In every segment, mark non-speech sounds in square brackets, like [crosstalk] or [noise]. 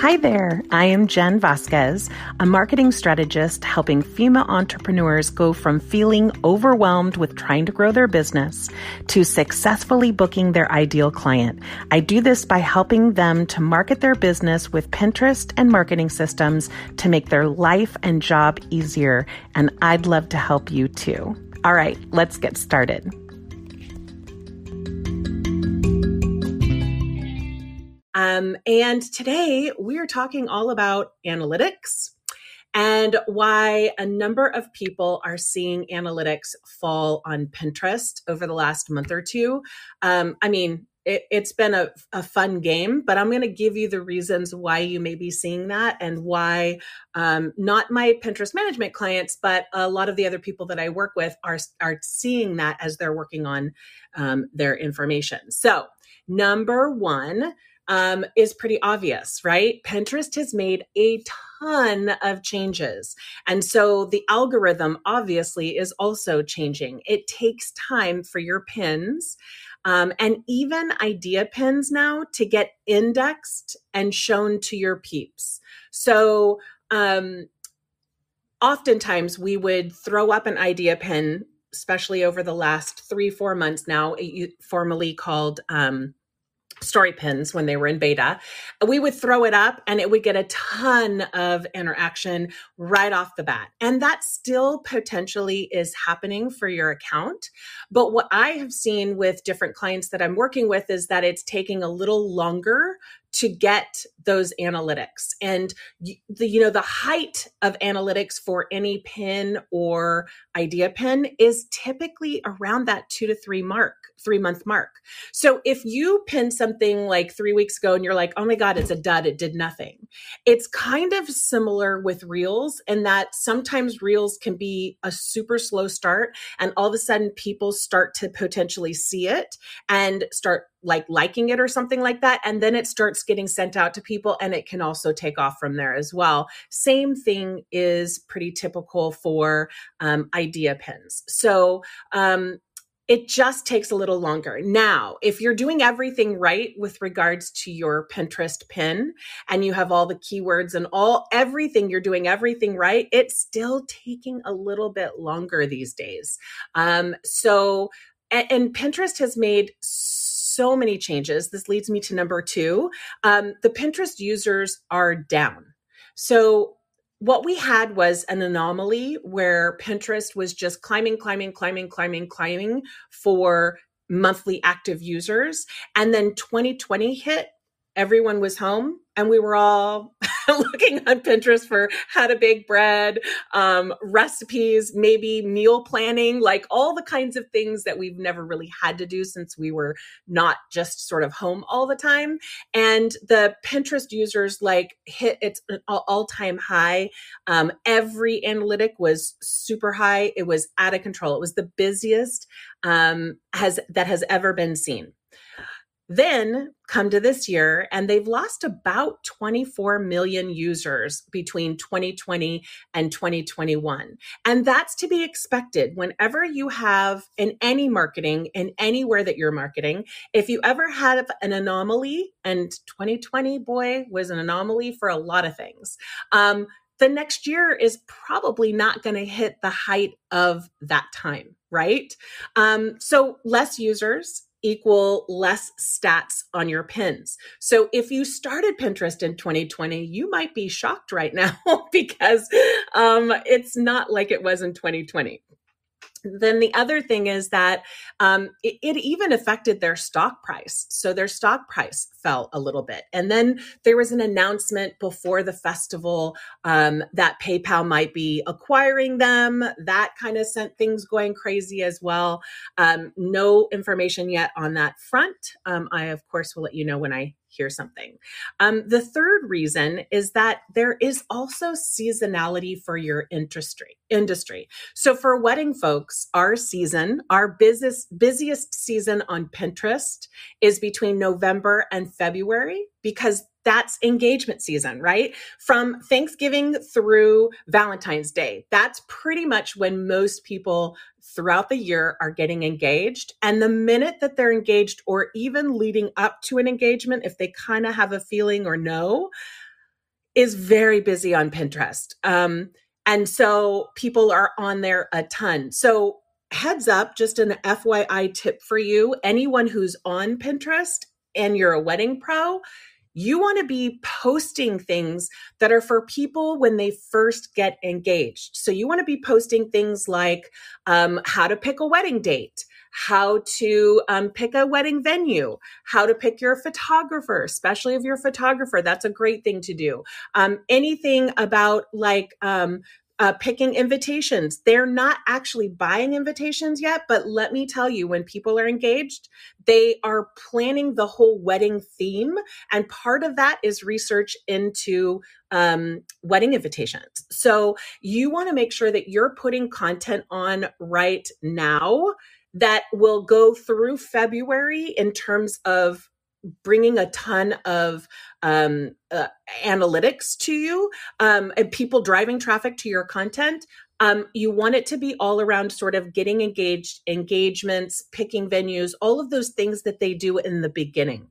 Hi there, I am Jen Vasquez, a marketing strategist helping female entrepreneurs go from feeling overwhelmed with trying to grow their business to successfully booking their ideal client. I do this by helping them to market their business with Pinterest and marketing systems to make their life and job easier, and I'd love to help you too. All right, let's get started. Um, and today we are talking all about analytics and why a number of people are seeing analytics fall on Pinterest over the last month or two. Um, I mean, it, has been a, a, fun game, but I'm going to give you the reasons why you may be seeing that and why um, not my Pinterest management clients, but a lot of the other people that I work with are are seeing that as they're working on um, their information. So, number one, um, is pretty obvious, right? Pinterest has made a ton of changes. And so the algorithm obviously is also changing. It takes time for your pins um, and even idea pins now to get indexed and shown to your peeps. So, um, oftentimes we would throw up an idea pin, especially over the last three, four months now, formally called um, story pins when they were in beta. We would throw it up and it would get a ton of interaction right off the bat. And that still potentially is happening for your account. But what I have seen with different clients that I'm working with is that it's taking a little longer to get those analytics. And the you know the height of analytics for any pin or idea pin is typically around that 2 to 3 mark 3 month mark. So if you pin something like 3 weeks ago and you're like oh my god it's a dud. It did nothing. It's kind of similar with reels in that sometimes reels can be a super slow start and all of a sudden people start to potentially see it and start like liking it or something like that and then it starts getting sent out to people and it can also take off from there as well same thing is pretty typical for um, idea pins so um, it just takes a little longer. Now, if you're doing everything right with regards to your Pinterest pin and you have all the keywords and all everything, you're doing everything right, it's still taking a little bit longer these days. Um, so, and, and Pinterest has made so many changes. This leads me to number two. Um, the Pinterest users are down. So what we had was an anomaly where Pinterest was just climbing, climbing, climbing, climbing, climbing for monthly active users. And then 2020 hit, everyone was home, and we were all [laughs] looking on Pinterest for how to bake bread, um, recipes, maybe meal planning, like all the kinds of things that we've never really had to do since we were not just sort of home all the time. And the Pinterest users like hit its all time high. Um, every analytic was super high. It was out of control. It was the busiest um, has that has ever been seen. Then come to this year, and they've lost about 24 million users between 2020 and 2021. And that's to be expected whenever you have in any marketing, in anywhere that you're marketing. If you ever have an anomaly, and 2020, boy, was an anomaly for a lot of things. Um, the next year is probably not going to hit the height of that time, right? Um, so less users equal less stats on your pins. So if you started Pinterest in 2020, you might be shocked right now [laughs] because um, it's not like it was in 2020 then the other thing is that um, it, it, even affected their stock price. So their stock price fell a little bit. And then there was an announcement before the festival um, that PayPal might be acquiring them. That kind of sent things going crazy as well. Um, no information yet on that front. Um, I, of course, will let you know when I hear something. Um, the third reason is that there is also seasonality for your industry. Industry. So for wedding folks, our season, our busiest busiest season on Pinterest is between November and February because that's engagement season, right? From Thanksgiving through Valentine's Day. That's pretty much when most people throughout the year are getting engaged. And the minute that they're engaged, or even leading up to an engagement, if they kind of have a feeling or know, is very busy on Pinterest. Um, and so people are on there a ton. So, heads up, just an FYI tip for you anyone who's on Pinterest and you're a wedding pro, you want to be posting things that are for people when they first get engaged. So you want to be posting things like um, how to pick a wedding date, how to um, pick a wedding venue, how to pick your photographer, especially if you're a photographer. That's a great thing to do. Um, anything about like um, uh, picking invitations. They're not actually buying invitations yet, but let me tell you, when people are engaged, they are planning the whole wedding theme. And part of that is research into um, wedding invitations. So you want to make sure that you're putting content on right now that will go through February in terms of bringing a ton of um, uh, analytics to you um, and people driving traffic to your content um, you want it to be all around sort of getting engaged engagements picking venues all of those things that they do in the beginning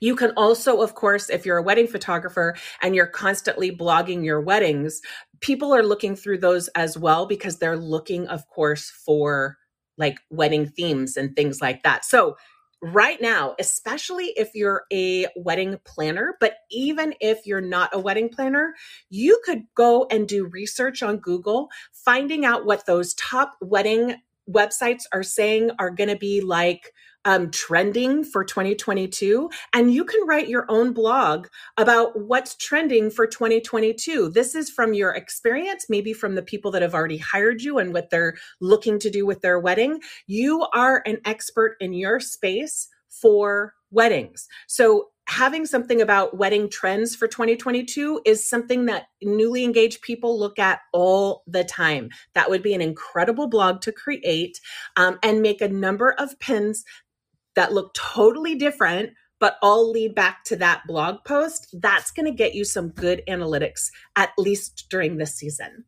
you can also, of course, if you're a wedding photographer and you're constantly blogging your weddings, people are looking through those as well because they're looking, of course, for like wedding themes and things like that. So right now, especially if you're a wedding planner, but even if you're not a wedding planner, you could go and do research on Google, finding out what those top wedding websites are saying are going to be like um, trending for 2022. And you can write your own blog about what's trending for 2022. This is from your experience, maybe from the people that have already hired you and what they're looking to do with their wedding. You are an expert in your space for weddings. So having something about wedding trends for 2022 is something that newly engaged people look at all the time. That would be an incredible blog to create um, and make a number of pins that look totally different but all lead back to that blog post, that's going to get you some good analytics, at least during this season.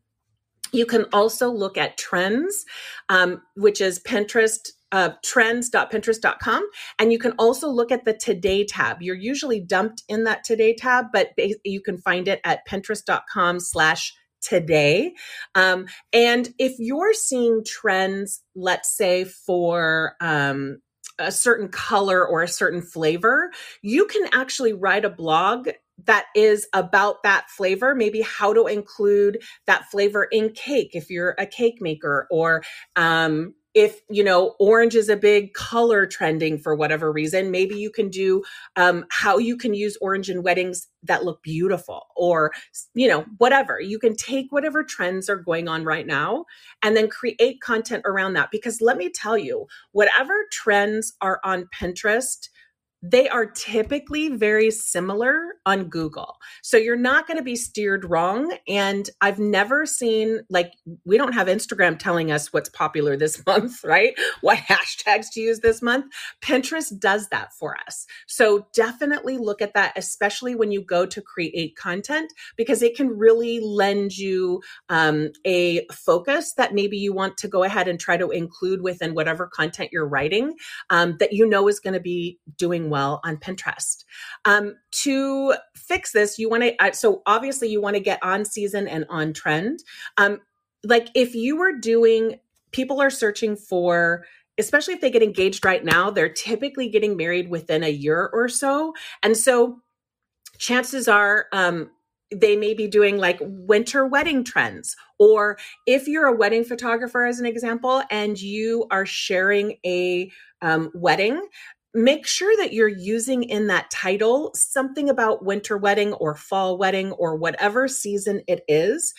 You can also look at trends, um, which is Pinterest. Uh, trends.pinterest.com and you can also look at the today tab you're usually dumped in that today tab but you can find it at pinterest.com slash today um, and if you're seeing trends let's say for um, a certain color or a certain flavor, you can actually write a blog that is about that flavor, maybe how to include that flavor in cake if you're a cake maker, or um, if you know orange is a big color trending for whatever reason maybe you can do um, how you can use orange in weddings that look beautiful or you know whatever. You can take whatever trends are going on right now and then create content around that. Because let me tell you whatever trends are on pinterest they are typically very similar on Google. So you're not going to be steered wrong. And I've never seen, like, we don't have Instagram telling us what's popular this [laughs] month, right? What hashtags to use this month. Pinterest does that for us. So definitely look at that, especially when you go to create content, because it can really lend you um, a focus that maybe you want to go ahead and try to include within whatever content you're writing um, that you know is going to be doing well well on Pinterest. Um, to fix this, you want to, so obviously you want to get on season and on trend. Um, like if you were doing, people are searching for, especially if they get engaged right now, they're typically getting married within a year or so. And so chances are, um, they may be doing like winter wedding trends or if you're a wedding photographer as an example and you are sharing a um, wedding make sure that you're using in that title something about winter wedding or fall wedding or whatever season it is.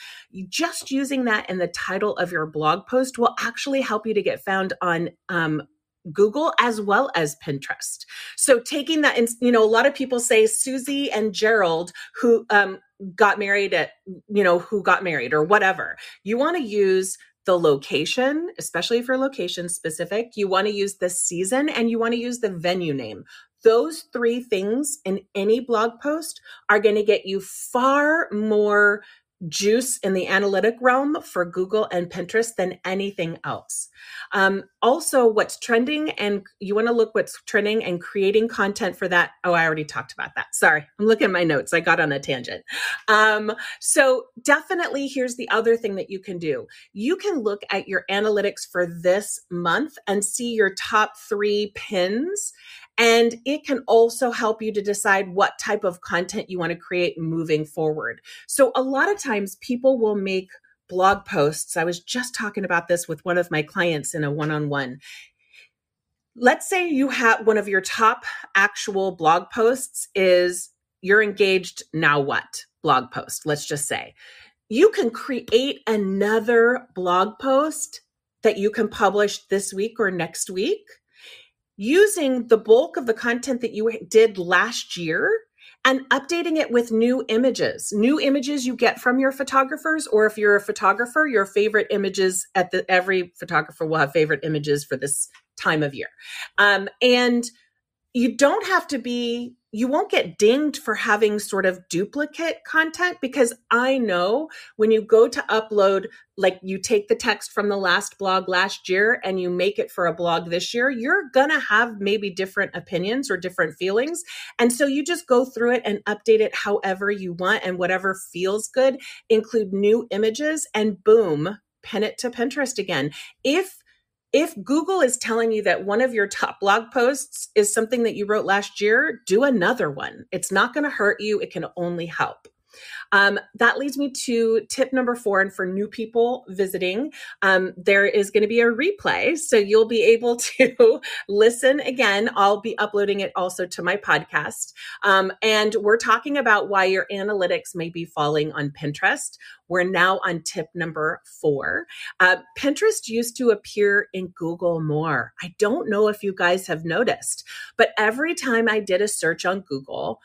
Just using that in the title of your blog post will actually help you to get found on um, Google as well as Pinterest. So taking that, and you know, a lot of people say Susie and Gerald who um, got married at, you know, who got married or whatever. You want to use the location, especially for location specific. You want to use the season and you want to use the venue name. Those three things in any blog post are going to get you far more juice in the analytic realm for Google and Pinterest than anything else. Um, also, what's trending, and you want to look what's trending and creating content for that. Oh, I already talked about that. Sorry, I'm looking at my notes. I got on a tangent. Um, so, definitely, here's the other thing that you can do you can look at your analytics for this month and see your top three pins and it can also help you to decide what type of content you want to create moving forward. So, a lot of times people will make blog posts. I was just talking about this with one of my clients in a one on one. Let's say you have one of your top actual blog posts is you're engaged, now what? Blog post, let's just say. You can create another blog post that you can publish this week or next week using the bulk of the content that you did last year and updating it with new images. New images you get from your photographers or if you're a photographer your favorite images at the every photographer will have favorite images for this time of year. Um, and you don't have to be you won't get dinged for having sort of duplicate content because I know when you go to upload, like you take the text from the last blog last year and you make it for a blog this year, you're going to have maybe different opinions or different feelings. And so you just go through it and update it however you want and whatever feels good, include new images, and boom, pin it to Pinterest again. If if Google is telling you that one of your top blog posts is something that you wrote last year, do another one. It's not going to hurt you, it can only help. Um, that leads me to tip number four. And for new people visiting, um, there is going to be a replay. So you'll be able [laughs] to listen again. I'll be uploading it also to my podcast. Um, and we're talking about why your analytics may be falling on Pinterest. We're now on tip number four. Uh, Pinterest used to appear in Google more. I don't know if you guys have noticed, but every time I did a search on Google,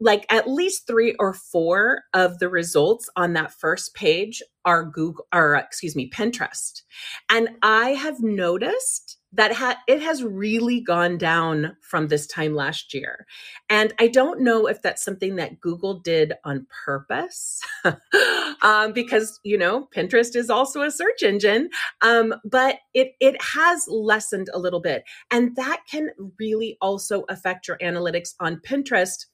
like at least three or four of the results on that first page are Google or excuse me, Pinterest. And I have noticed that ha- it has really gone down from this time last year. And I don't know if that's something that Google did on purpose, [laughs] um, because you know Pinterest is also a search engine, um, but it it has lessened a little bit, and that can really also affect your analytics on Pinterest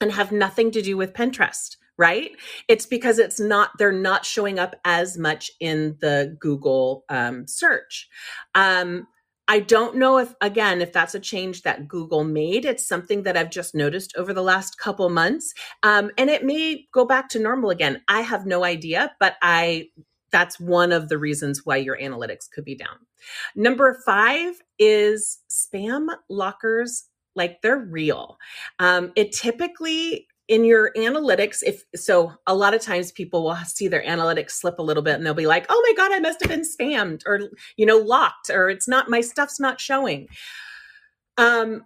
and have nothing to do with Pinterest right it's because it's not they're not showing up as much in the google um, search um, I don't know if, again, if that's a change that Google made. It's something that I've just noticed over the last couple months. Um, and it may go back to normal again. I have no idea, but I, that's one of the reasons why your analytics could be down. Number five is spam lockers like they're real. Um, it typically in your analytics if so a lot of times people will see their analytics slip a little bit and they'll be like oh my god i must have been spammed or you know locked or it's not my stuff's not showing. Um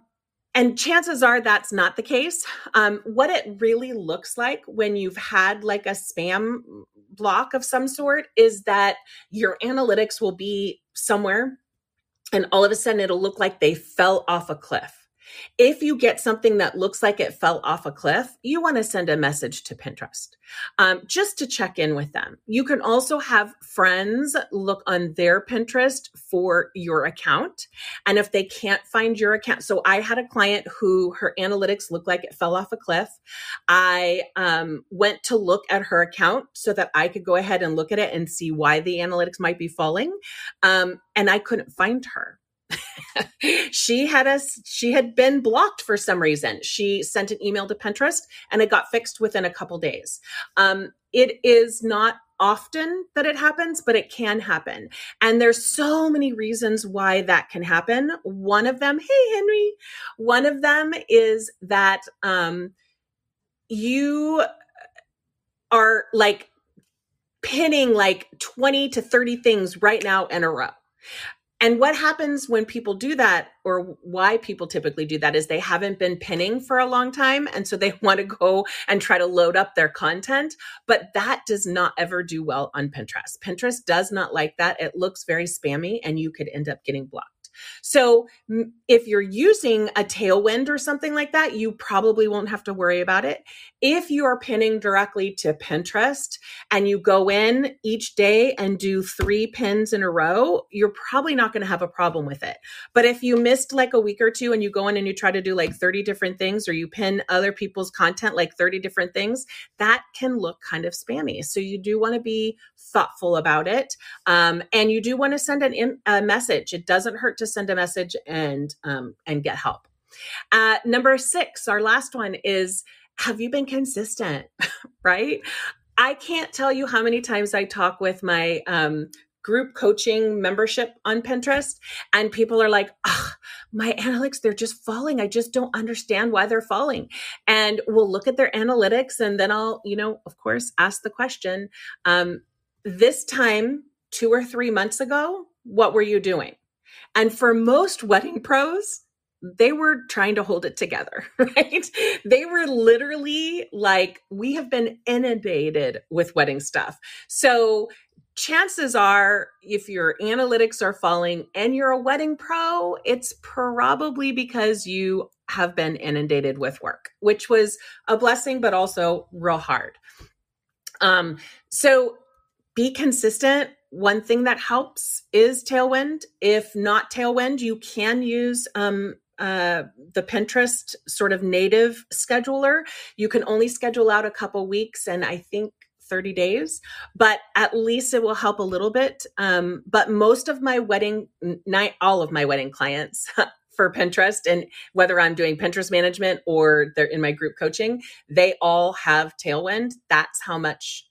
and chances are that's not the case. Um, what it really looks like when you've had like a spam block of some sort is that your analytics will be somewhere and all of a sudden it'll look like they fell off a cliff if you get something that looks like it fell off a cliff, you want to send a message to Pinterest um, just to check in with them. You can also have friends look on their Pinterest for your account. And if they can't find your account, so I had a client who her analytics looked like it fell off a cliff. I um, went to look at her account so that I could go ahead and look at it and see why the analytics might be falling. Um, and I couldn't find her. [laughs] she had us she had been blocked for some reason. She sent an email to pinterest and it got fixed within a couple days. Um, it is not often that it happens but it can happen. And there's so many reasons why that can happen. One of them hey henry. One of them is that um, you are like pinning like 20 to 30 things right now in a row and what happens when people do that, or why people typically do that, is they haven't been pinning for a long time. And so they [laughs] want to go and try to load up their content. But that does not ever do well on Pinterest. Pinterest does not like that. It looks very spammy and you could end up getting blocked. So if you're using a tailwind or something like that, you probably won't have to worry about it. If you are pinning directly to Pinterest and you go in each day and do three pins in a row, you're probably not going to have a problem with it. But if you missed like a week or two and you go in and you try to do like 30 different things or you pin other people's content like 30 different things, that can look kind of spammy. So you do want to be thoughtful about it. Um, and you do want to send an in, a message. It doesn't hurt to send a message and um, and get help. Uh, number six, our last one is have you been consistent? [laughs] right? I can't tell you how many times I talk with my um, group coaching membership on Pinterest, and people are like, my analytics, they're just falling. I just don't understand why they're falling. And we'll look at their analytics, and then I'll, you know, of course, ask the question um, this time, two or three months ago, what were you doing? And for most [laughs] wedding pros, they were trying to hold it together, [laughs] right? They were literally like, we have been inundated with wedding stuff. So chances are, if your analytics are falling and you're a wedding pro, it's probably because you have been inundated with work, which was a blessing, but also real hard. Um, so be consistent. One thing that helps is Tailwind. If not Tailwind, you can use um, uh, the Pinterest sort of native scheduler. You can only schedule out a couple weeks, and I think 30 days, but at least it will help a little bit. Um, but most of my wedding, night, all of my wedding clients [laughs] for Pinterest, and whether I'm doing Pinterest management or they're in my group coaching, they all have Tailwind. That's how much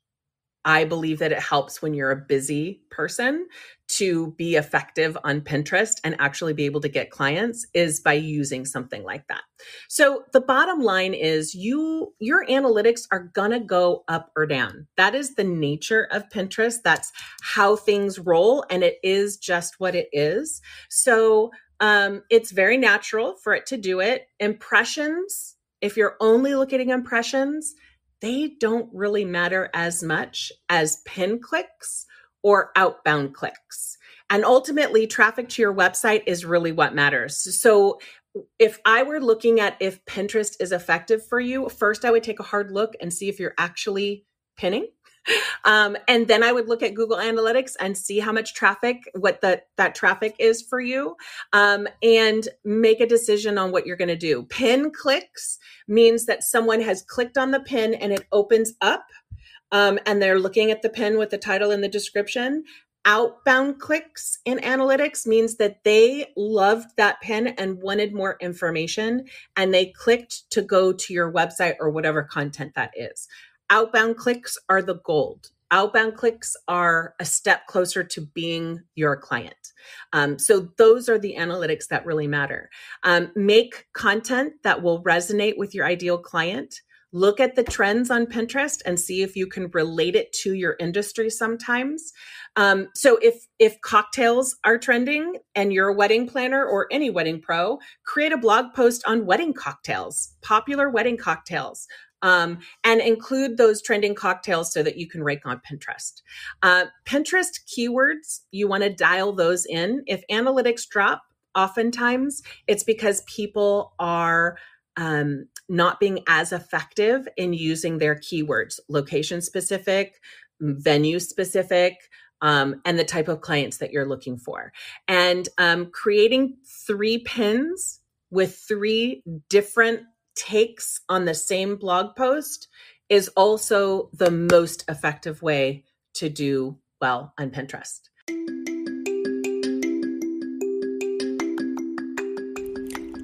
I believe that it helps when you're a busy person to be effective on Pinterest and actually be able to get clients is by using something like that. So the bottom line is you your analytics are going to go up or down. That is the nature of Pinterest. That's how things roll and it is just what it is. So um, it's very natural for it to do it. Impressions, if you're only looking at impressions, they don't really matter as much as pin clicks or outbound clicks. And ultimately, traffic to your website is really what matters. So, if I were looking at if Pinterest is effective for you, first I would take a hard look and see if you're actually pinning um, and then I would look at Google Analytics and see how much traffic, what the, that traffic is for you, um, and make a decision on what you're going to do. Pin clicks means that someone has clicked on the pin and it opens up, um, and they're looking at the pin with the title and the description. Outbound clicks in analytics means that they loved that pin and wanted more information, and they clicked to go to your website or whatever content that is outbound clicks are the gold. Outbound clicks are a step closer to being your client. Um, so, those are the analytics that really matter. Um, make content that will resonate with your ideal client. Look at the trends on Pinterest and see if you can relate it to your industry sometimes. Um, so if if cocktails are trending and you're a wedding planner or any wedding pro, create a blog post on wedding cocktails, popular wedding cocktails um, and include those trending cocktails so that you can rank on Pinterest. Uh, Pinterest keywords, you want to dial those in. If analytics drop, oftentimes it's because people are um, not being as effective in using their keywords, location specific, venue specific. Um, and the type of clients that you're looking for. And um, creating three pins with three different takes on the same blog post is also the most effective way to do well on Pinterest.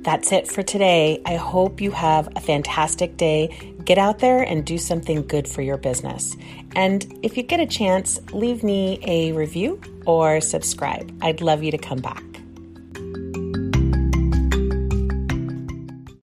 That's it for today. I hope you have a fantastic day. Get out there and do something good for your business. And if you get a chance, leave me a review or subscribe. I'd love you to come back.